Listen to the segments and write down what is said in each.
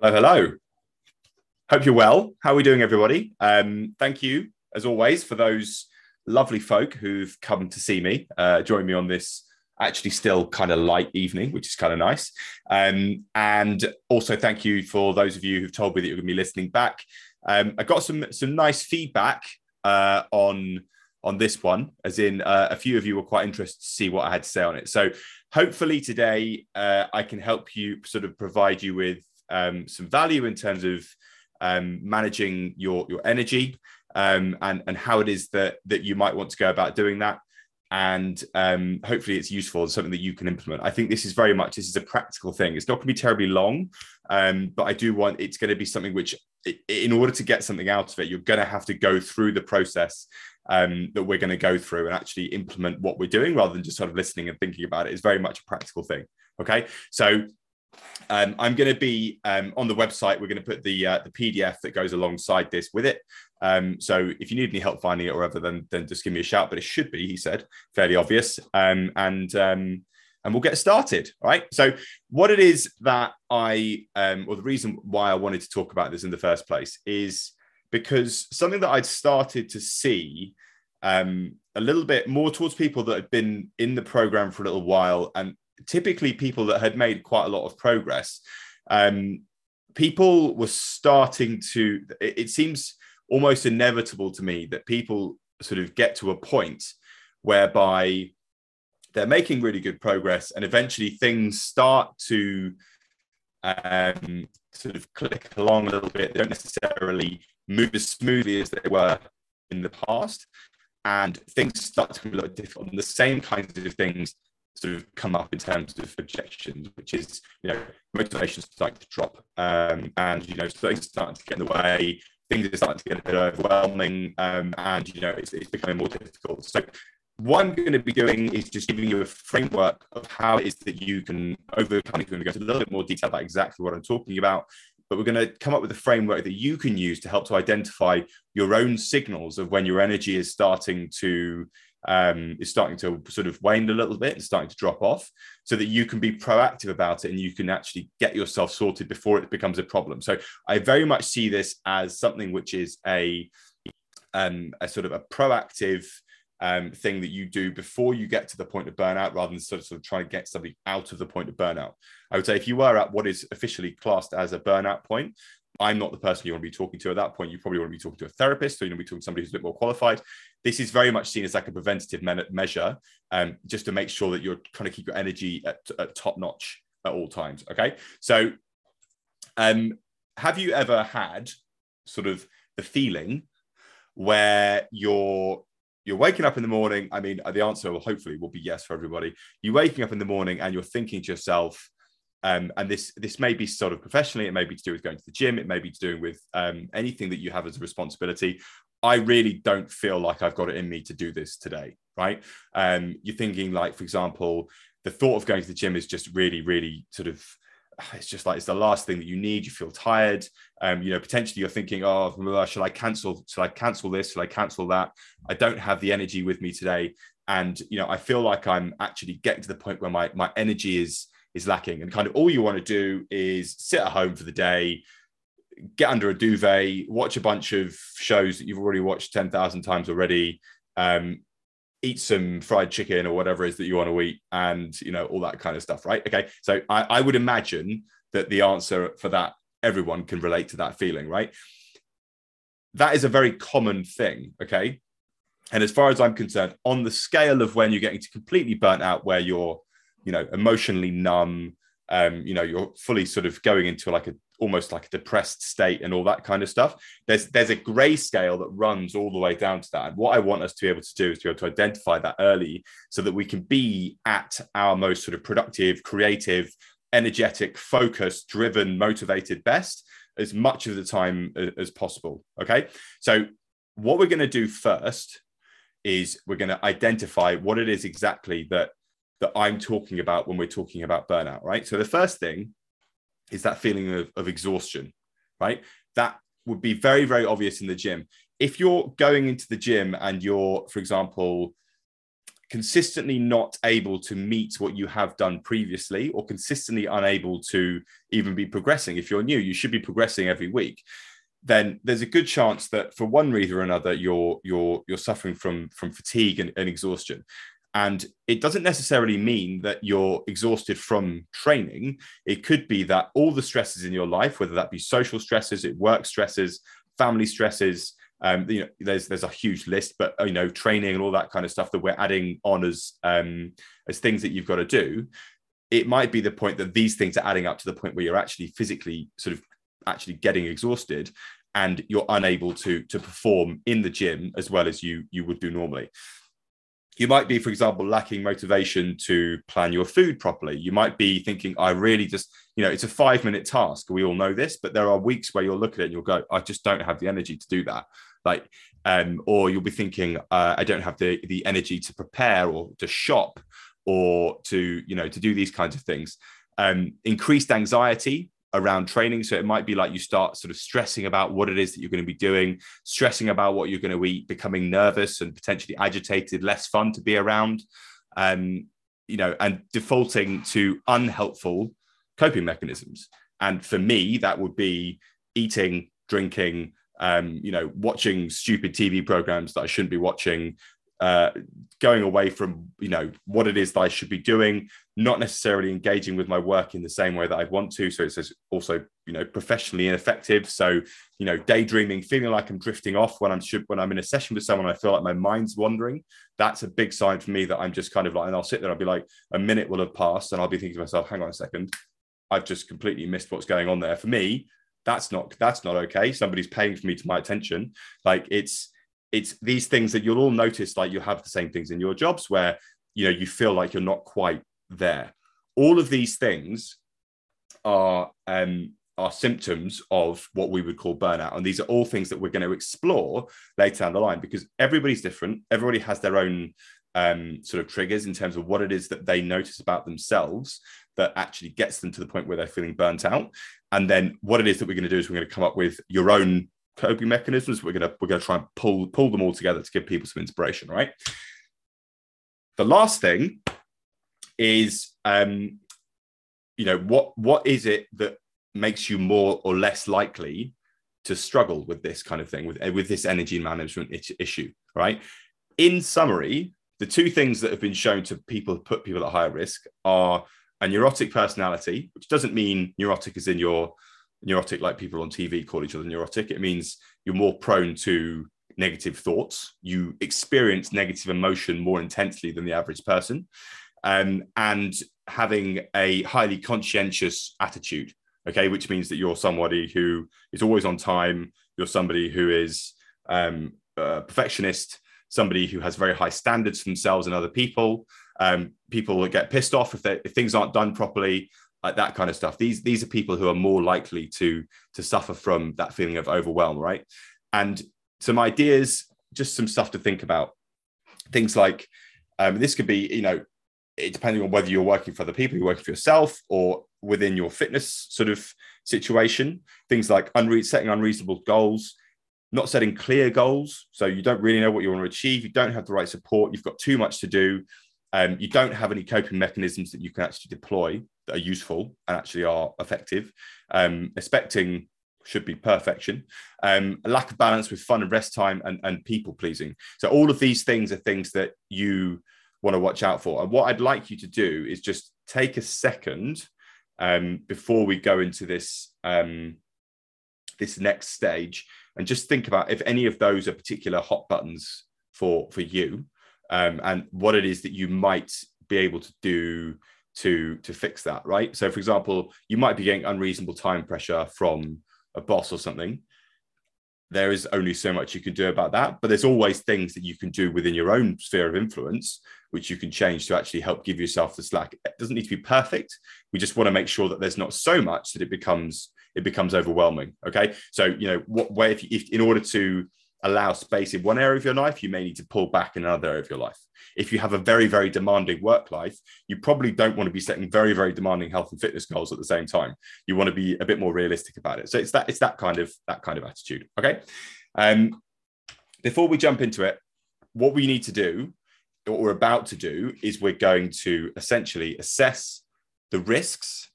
Hello, hello. Hope you're well. How are we doing, everybody? Um, thank you, as always, for those lovely folk who've come to see me, uh, join me on this actually still kind of light evening, which is kind of nice. Um, and also thank you for those of you who've told me that you're going to be listening back. Um, I got some some nice feedback uh, on on this one, as in uh, a few of you were quite interested to see what I had to say on it. So hopefully today uh, I can help you sort of provide you with um, some value in terms of um, managing your your energy um, and and how it is that that you might want to go about doing that and um, hopefully it's useful and something that you can implement. I think this is very much this is a practical thing. It's not going to be terribly long, um, but I do want it's going to be something which, in order to get something out of it, you're going to have to go through the process um, that we're going to go through and actually implement what we're doing rather than just sort of listening and thinking about it. It's very much a practical thing. Okay, so um, I'm going to be um, on the website. We're going to put the uh, the PDF that goes alongside this with it. Um, so if you need any help finding it or other, then then just give me a shout. But it should be, he said, fairly obvious. Um, and um, and we'll get started. Right. So what it is that I um, or the reason why I wanted to talk about this in the first place is because something that I'd started to see a little bit more towards people that had been in the program for a little while and typically people that had made quite a lot of progress. Um, people were starting to, it, it seems almost inevitable to me that people sort of get to a point whereby they're making really good progress and eventually things start to um, sort of click along a little bit. They don't necessarily move as smoothly as they were in the past. And things start to be a little difficult. And the same kinds of things sort of come up in terms of objections, which is, you know, motivation starting to drop um, and, you know, things starting to get in the way, things are starting to get a bit overwhelming um, and, you know, it's, it's becoming more difficult. So what I'm going to be doing is just giving you a framework of how it is that you can overcome. We're going to go into a little bit more detail about exactly what I'm talking about, but we're going to come up with a framework that you can use to help to identify your own signals of when your energy is starting to um, is starting to sort of wane a little bit and starting to drop off so that you can be proactive about it and you can actually get yourself sorted before it becomes a problem. So I very much see this as something which is a, um, a sort of a proactive um, thing that you do before you get to the point of burnout rather than sort of, sort of trying to get something out of the point of burnout. I would say if you were at what is officially classed as a burnout point, I'm not the person you want to be talking to at that point. You probably want to be talking to a therapist, or you want to be talking to somebody who's a bit more qualified. This is very much seen as like a preventative measure, um, just to make sure that you're trying to keep your energy at, at top notch at all times. Okay, so um, have you ever had sort of the feeling where you're you're waking up in the morning? I mean, the answer will hopefully will be yes for everybody. You're waking up in the morning and you're thinking to yourself, um, and this this may be sort of professionally, it may be to do with going to the gym, it may be to do with um, anything that you have as a responsibility. I really don't feel like I've got it in me to do this today, right? Um, you're thinking like, for example, the thought of going to the gym is just really, really sort of it's just like it's the last thing that you need. You feel tired. Um, you know, potentially you're thinking, oh, shall I cancel? Shall I cancel this? Shall I cancel that? I don't have the energy with me today. And you know, I feel like I'm actually getting to the point where my my energy is is lacking. And kind of all you want to do is sit at home for the day, get under a duvet, watch a bunch of shows that you've already watched 10,000 times already, um, eat some fried chicken or whatever it is that you want to eat, and, you know, all that kind of stuff, right? Okay. So I, I would imagine that the answer for that, everyone can relate to that feeling, right? That is a very common thing. Okay. And as far as I'm concerned, on the scale of when you're getting to completely burnt out, where you're you know emotionally numb um, you know you're fully sort of going into like a almost like a depressed state and all that kind of stuff. There's there's a gray scale that runs all the way down to that. And what i want us to be able to do is to be able to identify that early so that we can be at our most sort of productive creative energetic focused driven motivated best as much of the time as possible okay? So what we're going to do first is we're going to identify what it is exactly that that I'm talking about when we're talking about burnout, right? So the first thing is that feeling of, of exhaustion, right? That would be very, very obvious in the gym. If you're going into the gym and you're, for example, consistently not able to meet what you have done previously or consistently unable to even be progressing if you're new you should be progressing every week then there's a good chance that for one reason or another you're you're you're suffering from from fatigue and, and exhaustion and it doesn't necessarily mean that you're exhausted from training it could be that all the stresses in your life whether that be social stresses it work stresses family stresses um, you know, there's there's a huge list, but you know, training and all that kind of stuff that we're adding on as um, as things that you've got to do. It might be the point that these things are adding up to the point where you're actually physically sort of actually getting exhausted, and you're unable to to perform in the gym as well as you you would do normally. You might be, for example, lacking motivation to plan your food properly. You might be thinking, I really just, you know, it's a five minute task. We all know this, but there are weeks where you'll look at it and you'll go, I just don't have the energy to do that like um, or you'll be thinking uh, i don't have the the energy to prepare or to shop or to you know to do these kinds of things um, increased anxiety around training. So it might be like you start sort of stressing about what it is that you're going to be doing stressing about what you're going to eat becoming nervous and potentially agitated less fun to be around um, you know and defaulting to unhelpful coping mechanisms. And for me that would be eating drinking um, you know, watching stupid TV programs that I shouldn't be watching, uh, going away from you know what it is that I should be doing, not necessarily engaging with my work in the same way that I'd want to. So it's also you know professionally ineffective. So you know daydreaming, feeling like I'm drifting off when I'm when I'm in a session with someone, I feel like my mind's wandering. That's a big sign for me that I'm just kind of like, and I'll sit there, I'll be like, a minute will have passed, and I'll be thinking to myself, hang on a second, I've just completely missed what's going on there. For me, that's not that's not okay somebody's paying for me to my attention like it's it's these things that you'll all notice like you have the same things in your jobs where you know you feel like you're not quite there. All of these things are um are symptoms of what we would call burnout. And these are all things that we're going to explore later down the line because everybody's different. Everybody has their own um, sort of triggers in terms of what it is that they notice about themselves that actually gets them to the point where they're feeling burnt out. And then what it is that we're going to do is we're going to come up with your own coping mechanisms. We're to we're to try and pull pull them all together to give people some inspiration. Right. The last thing is, um, you know, what what is it that makes you more or less likely to struggle with this kind of thing with with this energy management issue, right? In summary, the two things that have been shown to people put people at higher risk are a neurotic personality, which doesn't mean neurotic is in your neurotic like people on TV call each other neurotic. It means you're more prone to negative thoughts. You experience negative emotion more intensely than the average person. Um, and having a highly conscientious attitude, okay, which means that you're somebody who is always on time, you're somebody who is um, a perfectionist, somebody who has very high standards for themselves and other people. Um, people that get pissed off if, if things aren't done properly, like that kind of stuff. These these are people who are more likely to to suffer from that feeling of overwhelm, right? And some ideas, just some stuff to think about. Things like um, this could be, you know, depending on whether you're working for other people, you're working for yourself, or within your fitness sort of situation. Things like unre- setting unreasonable goals, not setting clear goals. So you don't really know what you want to achieve. You don't have the right support. You've got too much to do. Um, you don't have any coping mechanisms that you can actually deploy are useful and actually are effective. Um, expecting should be perfection. Um, a lack of balance with fun and rest time and, and people pleasing. So all of these things are things that you want to watch out for. And what I'd like you to do is just take a second um, before we go into this um, this next stage and just think about if any of those are particular hot buttons for for you um, and what it is that you might be able to do to to fix that right? So for example you might be getting unreasonable time pressure from a boss or something. There is only so much you can do about that but there's always things that you can do within your own sphere of influence which you can change to actually help give yourself the slack. It doesn't need to be perfect. We just want to make sure that there's not so much that it becomes it becomes overwhelming. Okay, so you know what way if, if in order to allow space in one area of your life, you may need to pull back in another area of your life. If you have a very, very demanding work life, you probably don't want to be setting very, very demanding health and fitness goals at the same time. You want to be a bit more realistic about it. So it's that it's that kind of that kind of attitude. Okay. Um, before we jump into it, what we need to do what we're about to do is we're going to essentially assess the risks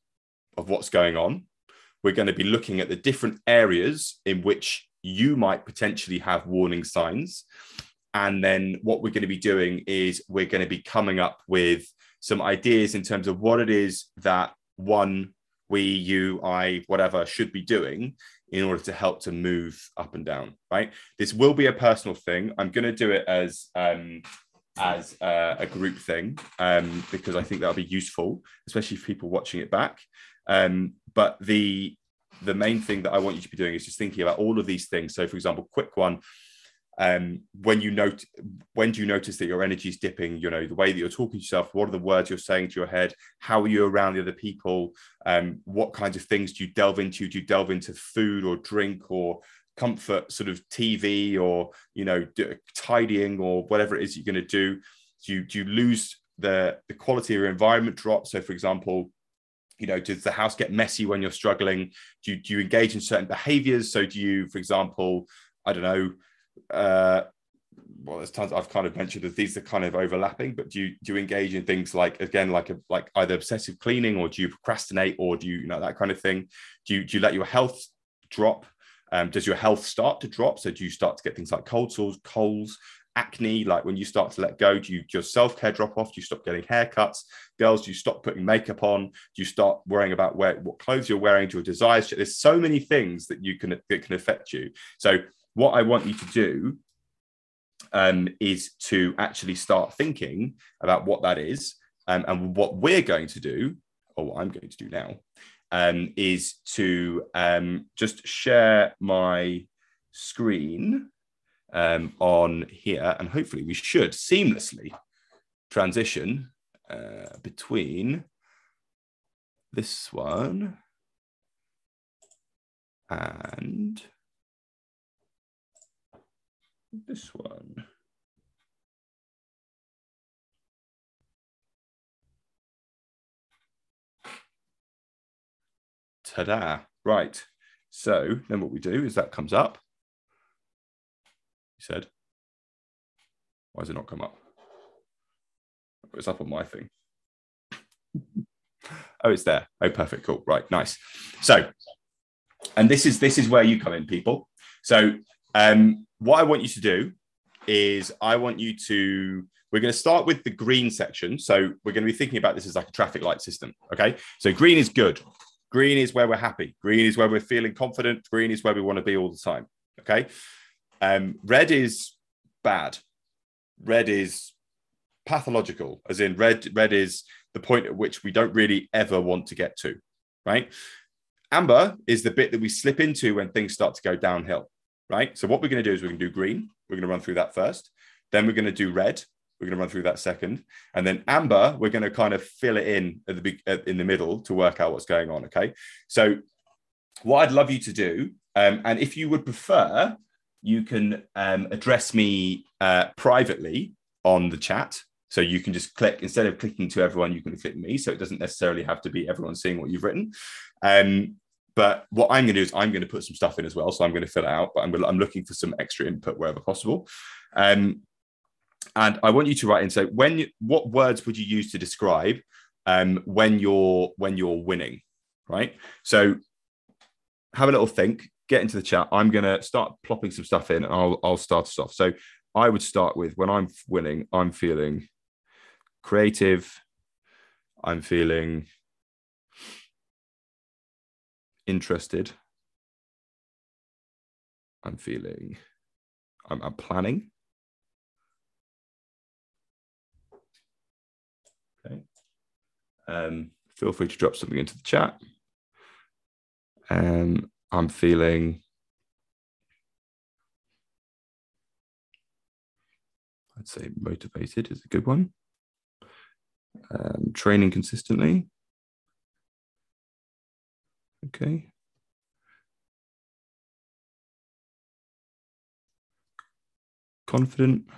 of what's going on. We're going to be looking at the different areas in which you might potentially have warning signs. And then what we're going to be doing is we're going to be coming up with some ideas in terms of what it is that one, we, you, I, whatever should be doing in order to help to move up and down. Right. This will be a personal thing. I'm going to do it as um, as a, a group thing um, because I think that'll be useful, especially for people watching it back. Um, but the the main thing that I want you to be doing is just thinking about all of these things. So, for example, quick one. Um, when you note when do you notice that your energy is dipping? You know the way that you're talking to yourself what are the words you're saying to your head? How are you around the other people? Um, what kinds of things do you delve into? Do you delve into food or drink or comfort sort of tv or you know tidying or whatever it is you're going to do? Do you, do you lose the the quality of your environment drop? So for example you know does the house get messy when you're struggling? Do you, do you engage in certain behaviors? So do you for example i don't know uh well there's tons i've kind of mentioned that these are kind of overlapping but do you do you engage in things like again like a like either obsessive cleaning or do you procrastinate or do you, you know that kind of thing? Do you do you let your health drop? Um, does your health start to drop? So do you start to get things like cold sores colds acne like when you start to let go do you your self-care drop off? Do you stop getting haircuts? Girls do you stop putting makeup on? Do you start worrying about where what clothes you're wearing? Do your desires there's so many things that you can that can affect you. So what i want you to do um, is to actually start thinking about what that is um, and what we're going to do or what i'm going to do now um, is to um, just share my screen um, on here, and hopefully we should seamlessly transition uh, between this one and this one. Ta-da. Right. So then what we do is that comes up he said. Why has it not come up? It's up on my thing. oh, it's there. Oh, perfect. Cool. Right. Nice. So, and this is this is where you come in, people. So, um, what I want you to do is I want you to we're going to start with the green section. So we're going to be thinking about this as like a traffic light system. Okay. So green is good. Green is where we're happy. Green is where we're feeling confident. Green is where we want to be all the time. Okay. Um, red is bad. Red is pathological, as in red. Red is the point at which we don't really ever want to get to, right? Amber is the bit that we slip into when things start to go downhill, right? So what we're going to do is we're going to do green. We're going to run through that first. Then we're going to do red. We're going to run through that second, and then amber. We're going to kind of fill it in at the in the middle to work out what's going on. Okay. So what I'd love you to do, um, and if you would prefer, you can um, address me uh, privately on the chat. So you can just click instead of clicking to everyone, you can click me. So it doesn't necessarily have to be everyone seeing what you've written. Um, but what I'm going to do is I'm going to put some stuff in as well. So I'm going to fill it out, but I'm, I'm looking for some extra input wherever possible. Um, and I want you to write in. So when what words would you use to describe um, when you're when you're winning, right? So have a little think get into the chat. I'm gonna start plopping some stuff in, and I'll I'll start us off. So I would start with when I'm winning, I'm feeling creative. I'm feeling interested. I'm feeling. I'm, I'm planning. Okay. Um, feel free to drop something into the chat. Um, I'm feeling I'd say motivated is a good one. Um, training consistently. Okay. Confident.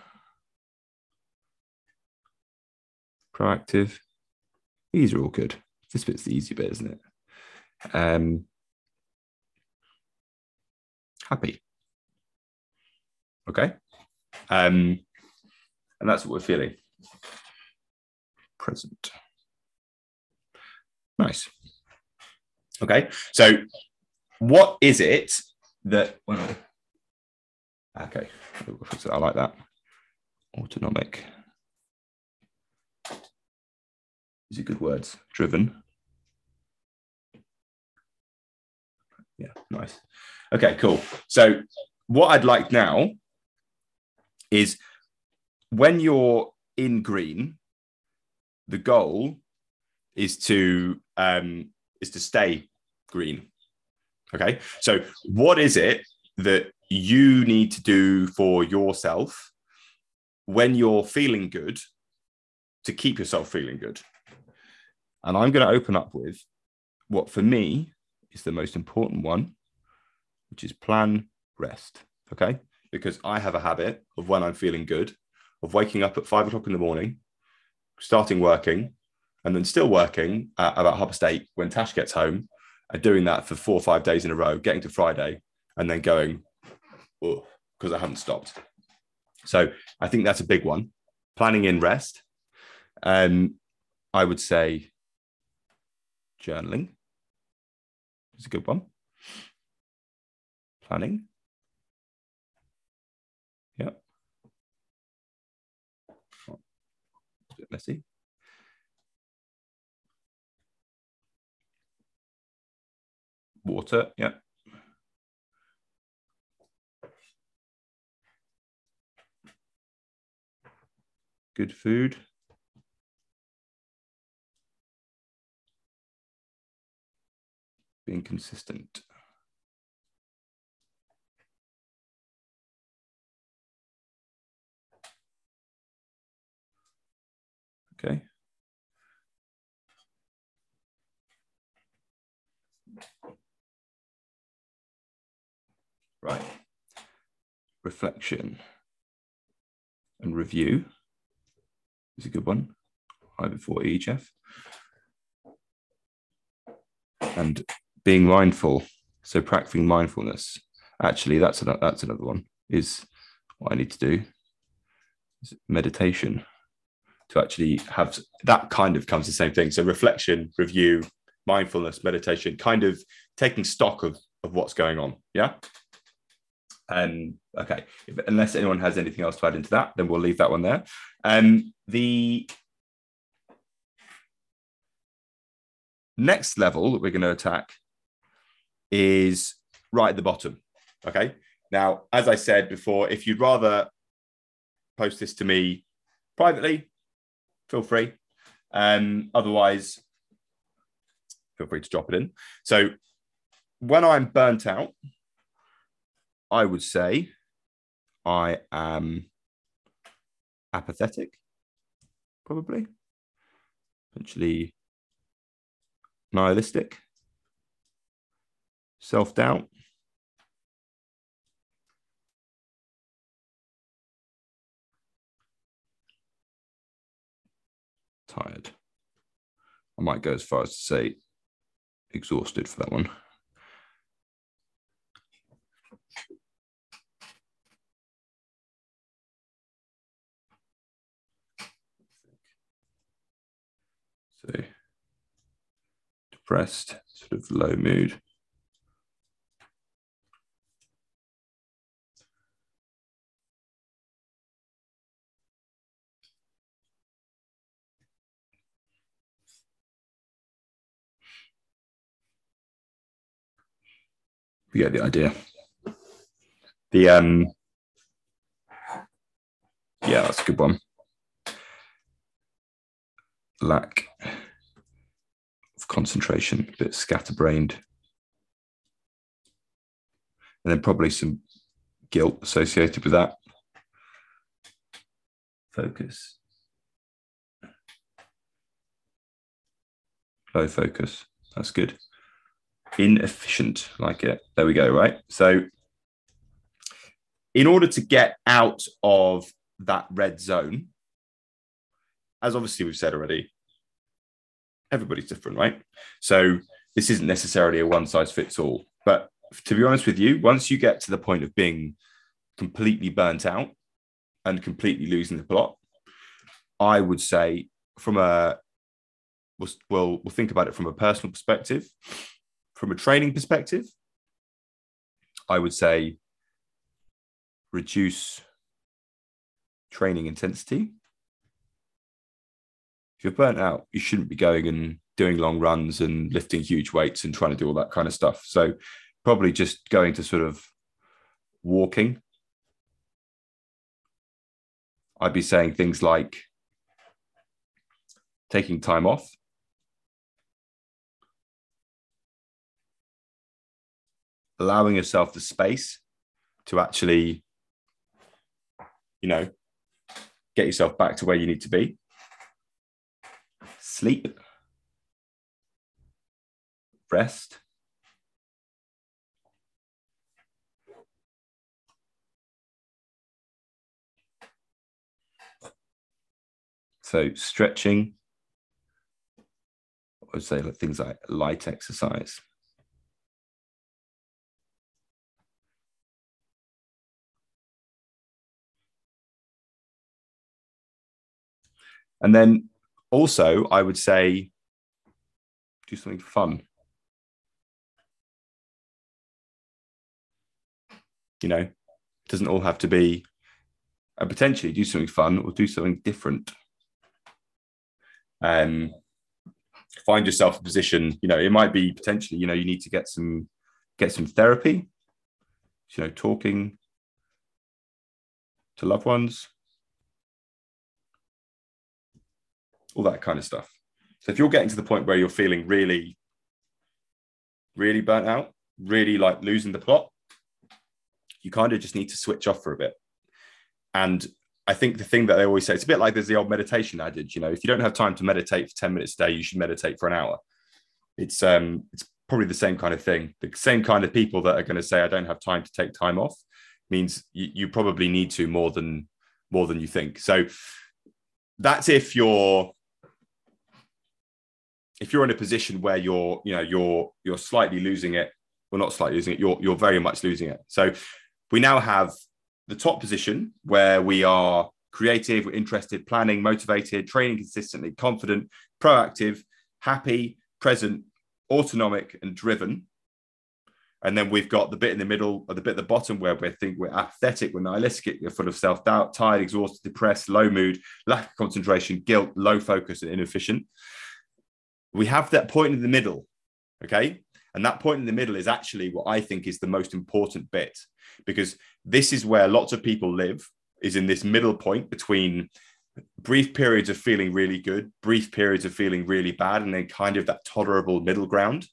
Proactive. These are all good. This bit's the easy bit, isn't it? Um, happy. Okay. Um, and that's what we're feeling. present. Nice. Okay, so what is it that? Well, okay, I like that. Autonomic. These are good words. Driven. Yeah, nice. Okay, cool. So, what I'd like now is when you're in green, the goal is to um, is to stay green. Okay, so what is it that you need to do for yourself when you're feeling good to keep yourself feeling good? And I'm going to open up with what for me is the most important one, which is plan rest. Okay, because I have a habit of when I'm feeling good of waking up at five o'clock in the morning, starting working, and then still working at about half past eight when Tash gets home, and doing that for four or five days in a row, getting to Friday, and then going, oh, because I haven't stopped. So I think that's a big one. Planning in rest. Um, I would say journaling is a good one. Planning. Yeah. a bit messy. Water, yeah. Good food. Being consistent. Okay. Right. Reflection and review is a good one, either for EHF. And being mindful, so practicing mindfulness. Actually, that's another, that's another one. Is what I need to do. Is meditation to actually have that kind of comes the same thing. So reflection, review, mindfulness, meditation, kind of taking stock of of what's going on. Yeah. Um, okay, if, unless anyone has anything else to add into that, then we'll leave that one there. Um, the next level that we're going to attack is right at the bottom. Okay. Now, as I said before, if you'd rather post this to me privately, feel free. Um, otherwise, feel free to drop it in. So, when I'm burnt out, I would say I am apathetic, probably, potentially nihilistic, self doubt. Tired. I might go as far as to say exhausted for that one. So depressed, sort of low mood. You get the idea. The um yeah, that's a good one. Lack of concentration, a bit scatterbrained. And then probably some guilt associated with that. Focus. Low focus. That's good. Inefficient, like it. There we go, right? So, in order to get out of that red zone, as obviously we've said already, everybody's different, right? So this isn't necessarily a one size fits all. But to be honest with you, once you get to the point of being completely burnt out and completely losing the plot, I would say from a we'll, we'll we'll think about it from a personal perspective, from a training perspective. I would say reduce training intensity. If you're burnt out, you shouldn't be going and doing long runs and lifting huge weights and trying to do all that kind of stuff. So probably just going to sort of walking. I'd be saying things like taking time off. Allowing yourself the space to actually, you know, get yourself back to where you need to be. Sleep, rest. So stretching, I would say things like light exercise. And then also, I would say do something fun. You know, it doesn't all have to be, and potentially do something fun or do something different. Um, find yourself a position. You know, it might be potentially. You know, you need to get some get some therapy. You know, talking to loved ones, all that kind of stuff. So if you're getting to the point where you're feeling really, really burnt out, really like losing the plot, you kind of just need to switch off for a bit. And I think the thing that they always say, it's a bit like there's the old meditation adage, you know, if you don't have time to meditate for 10 minutes a day, you should meditate for an hour. It's um it's probably the same kind of thing. The same kind of people that are going to say, I don't have time to take time off means you, you probably need to more than more than you think. So that's if you're if you're in a position where you're you know you're you're slightly losing it well not slightly losing it you're you're very much losing it. So we now have the top position where we are creative interested planning motivated training consistently confident proactive happy present autonomic and driven. And then we've got the bit in the middle or the bit at the bottom where we think we're apathetic, we're nihilistic, we're full of self doubt, tired, exhausted, depressed, low mood, lack of concentration, guilt, low focus, and inefficient we have that point in the middle, okay? And that point in the middle is actually what I think is the most important bit because this is where lots of people live, is in this middle point between brief periods of feeling really good, brief periods of feeling really bad, and then kind of that tolerable middle ground.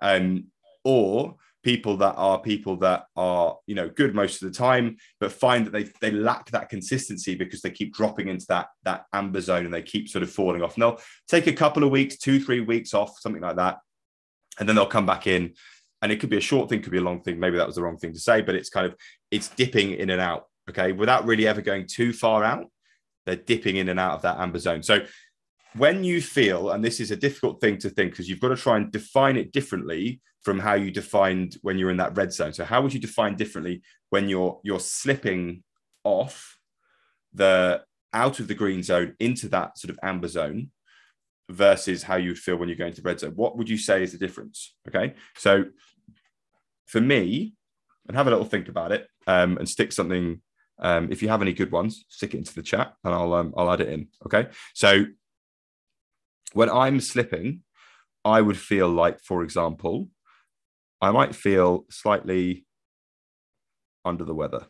Um, or people that are people that are you know good most of the time but find that they they lack that consistency because they keep dropping into that that amber zone and they keep sort of falling off. And they'll take a couple of weeks two three weeks off something like that and then they'll come back in. And it could be a short thing could be a long thing. Maybe that was the wrong thing to say but it's kind of it's dipping in and out okay? Without really ever going too far out they're dipping in and out of that amber zone. So when you feel, and this is a difficult thing to think because you've got to try and define it differently from how you defined when you're in that red zone. So how would you define differently when you're you're slipping off the out of the green zone into that sort of amber zone versus how you would feel when you're going to the red zone? What would you say is the difference? Okay. So for me, and have a little think about it um, and stick something. Um, if you have any good ones, stick it into the chat and I'll um, I'll add it in. Okay. So when I'm slipping, I would feel like, for example, I might feel slightly under the weather,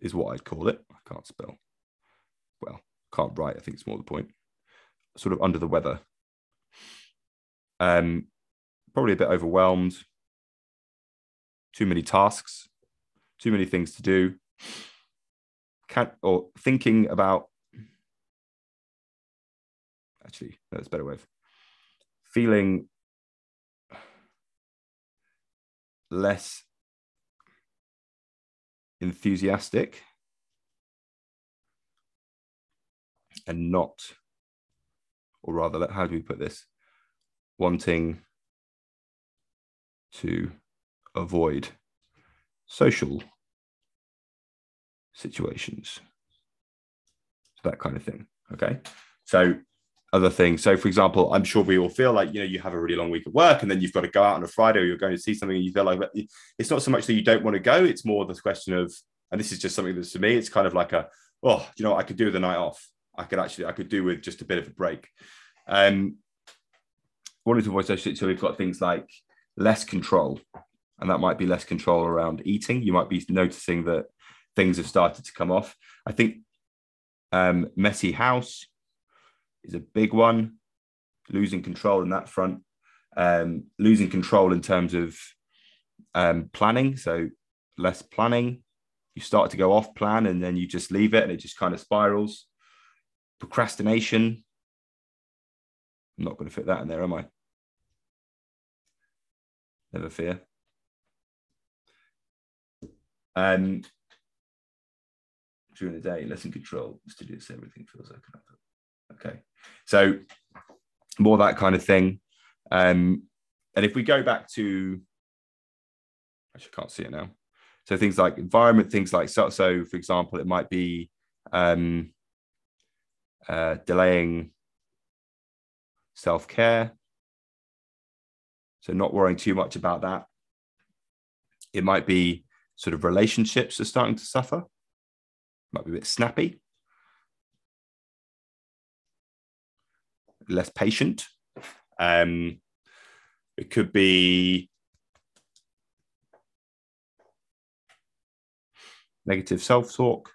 is what I'd call it. I can't spell. Well, can't write. I think it's more the point. Sort of under the weather. Um, probably a bit overwhelmed. Too many tasks, too many things to do. Can't or thinking about actually that's a better way of feeling less enthusiastic and not or rather how do we put this wanting to avoid social situations that kind of thing. Okay. So other things. So for example, I'm sure we all feel like, you know, you have a really long week of work and then you've got to go out on a Friday or you're going to see something and you feel like it's not so much that you don't want to go. It's more the question of, and this is just something that's to me, it's kind of like a, oh, you know, I could do the night off. I could actually, I could do with just a bit of a break. Um, wanted to social, so we've got things like less control, and that might be less control around eating. You might be noticing that things have started to come off. I think um, messy house is a big one. Losing control in that front, um, losing control in terms of um, planning. So less planning. You start to go off plan and then you just leave it and it just kind of spirals. Procrastination. I'm not going to fit that in there, am I? Never fear. Um, during the day, less in control, studious, everything feels like Okay. So more that kind of thing. Um, and if we go back to, actually can't see it now. So things like environment, things like so, so for example, it might be um, uh, delaying self care. So not worrying too much about that. It might be sort of relationships are starting to suffer. Might be a bit snappy. Less patient. Um, it could be negative self talk.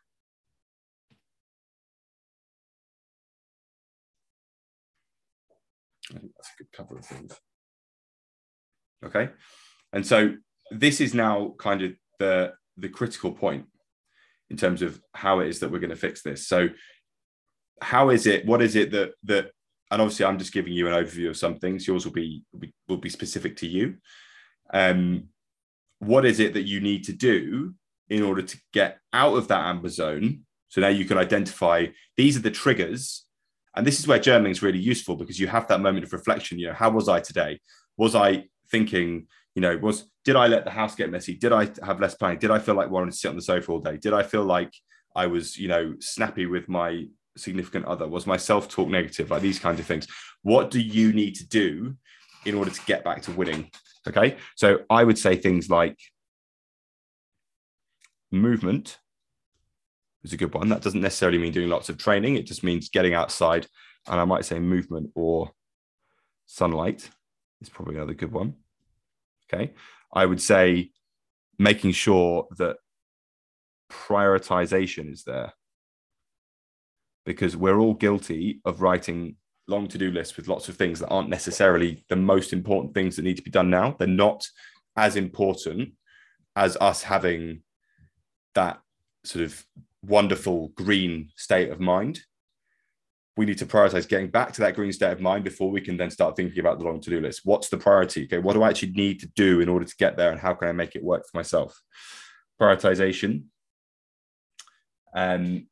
I think that's a good cover of things. Okay. And so this is now kind of the the critical point in terms of how it is that we're going to fix this. So how is it what is it that that and obviously I'm just giving you an overview of some things. Yours will be will be, specific to you. Um, what is it that you need to do in order to get out of that amber zone? So now you can identify these are the triggers, and this is where journaling is really useful because you have that moment of reflection. You know, how was I today? Was I thinking? You know, was did I let the house get messy? Did I have less planning? Did I feel like wanting to sit on the sofa all day? Did I feel like I was, you know, snappy with my significant other? Was my self talk negative? Like these kinds of things. What do you need to do in order to get back to winning? Okay. So I would say things like movement is a good one. That doesn't necessarily mean doing lots of training, it just means getting outside. And I might say movement or sunlight is probably another good one. Okay. I would say making sure that prioritization is there because we're all guilty of writing long to-do lists with lots of things that aren't necessarily the most important things that need to be done now. They're not as important as us having that sort of wonderful green state of mind. We need to prioritize getting back to that green state of mind before we can then start thinking about the long to-do list. What's the priority? Okay what do i actually need to do in order to get there and how can i make it work for myself? Prioritization. Um,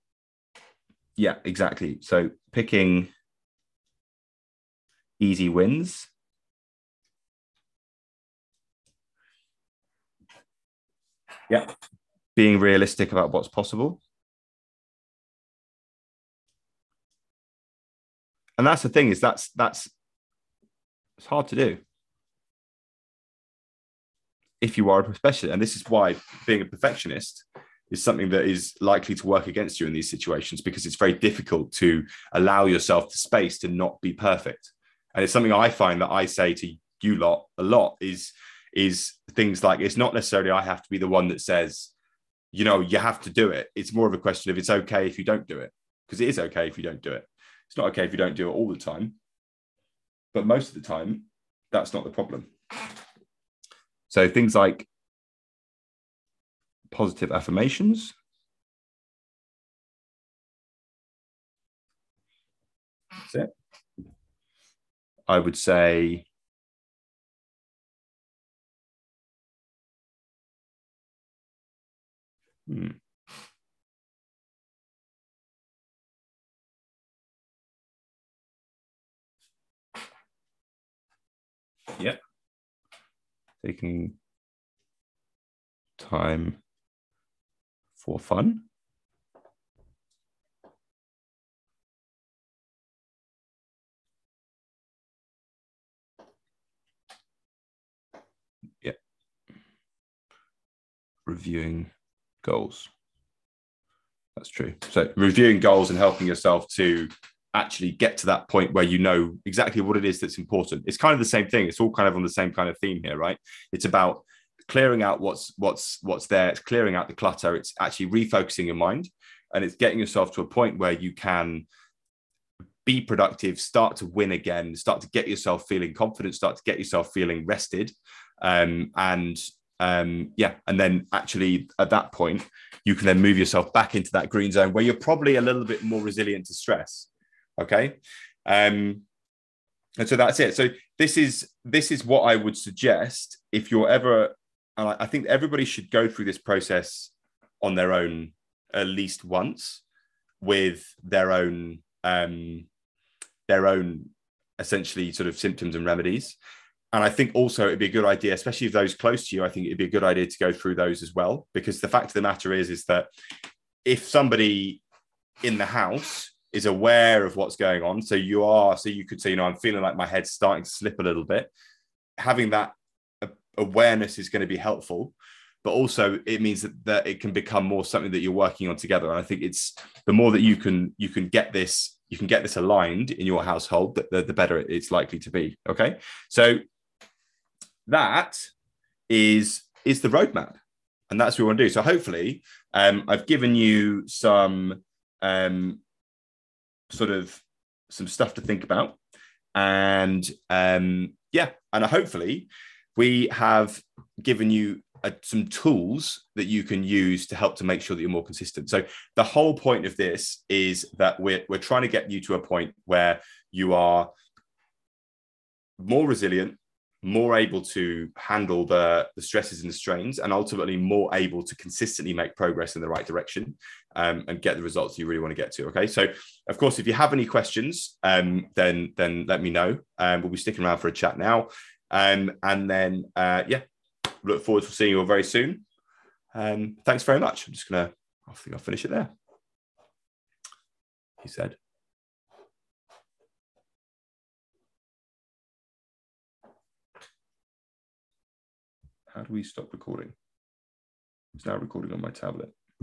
yeah, exactly. So picking easy wins. Yeah. Being realistic about what's possible. And that's the thing is that's that's it's hard to do if you are a professional. And this is why being a perfectionist is something that is likely to work against you in these situations because it's very difficult to allow yourself the space to not be perfect. And it's something I find that I say to you lot a lot is is things like it's not necessarily I have to be the one that says, you know, you have to do it. It's more of a question of it's okay if you don't do it because it is okay if you don't do it. It's not okay if you don't do it all the time, but most of the time, that's not the problem. So things like positive affirmations. That's it. I would say hmm. Taking time for fun. Yeah. Reviewing goals. That's true. So reviewing goals and helping yourself to actually get to that point where you know exactly what it is that's important. It's kind of the same thing. It's all kind of on the same kind of theme here, right? It's about clearing out what's what's what's there. It's clearing out the clutter. It's actually refocusing your mind, and it's getting yourself to a point where you can be productive, start to win again, start to get yourself feeling confident, start to get yourself feeling rested, um, and um, yeah, and then actually at that point you can then move yourself back into that green zone where you're probably a little bit more resilient to stress. Okay. Um, and so that's it. So this is this is what I would suggest if you're ever, and I think everybody should go through this process on their own at least once with their own um, their own essentially sort of symptoms and remedies. And I think also it'd be a good idea, especially if those close to you, I think it'd be a good idea to go through those as well. Because the fact of the matter is, is that if somebody in the house is aware of what's going on, so you are, so you could say, you know, I'm feeling like my head's starting to slip a little bit, having that awareness is going to be helpful. But also it means that, that it can become more something that you're working on together. And I think it's the more that you can you can get this you can get this aligned in your household, the, the better it's likely to be. Okay. So that is is the roadmap and that's what we want to do so hopefully um, i've given you some um, sort of some stuff to think about and um, yeah and hopefully we have given you uh, some tools that you can use to help to make sure that you're more consistent so the whole point of this is that we're, we're trying to get you to a point where you are more resilient more able to handle the, the stresses and the strains, and ultimately more able to consistently make progress in the right direction um, and get the results you really want to get to. Okay, so of course, if you have any questions, um, then then let me know. Um, we'll be sticking around for a chat now, um, and then uh, yeah, look forward to seeing you all very soon. Um, thanks very much. I'm just gonna, I think I'll finish it there. He said. How do we stop recording? It's now recording on my tablet.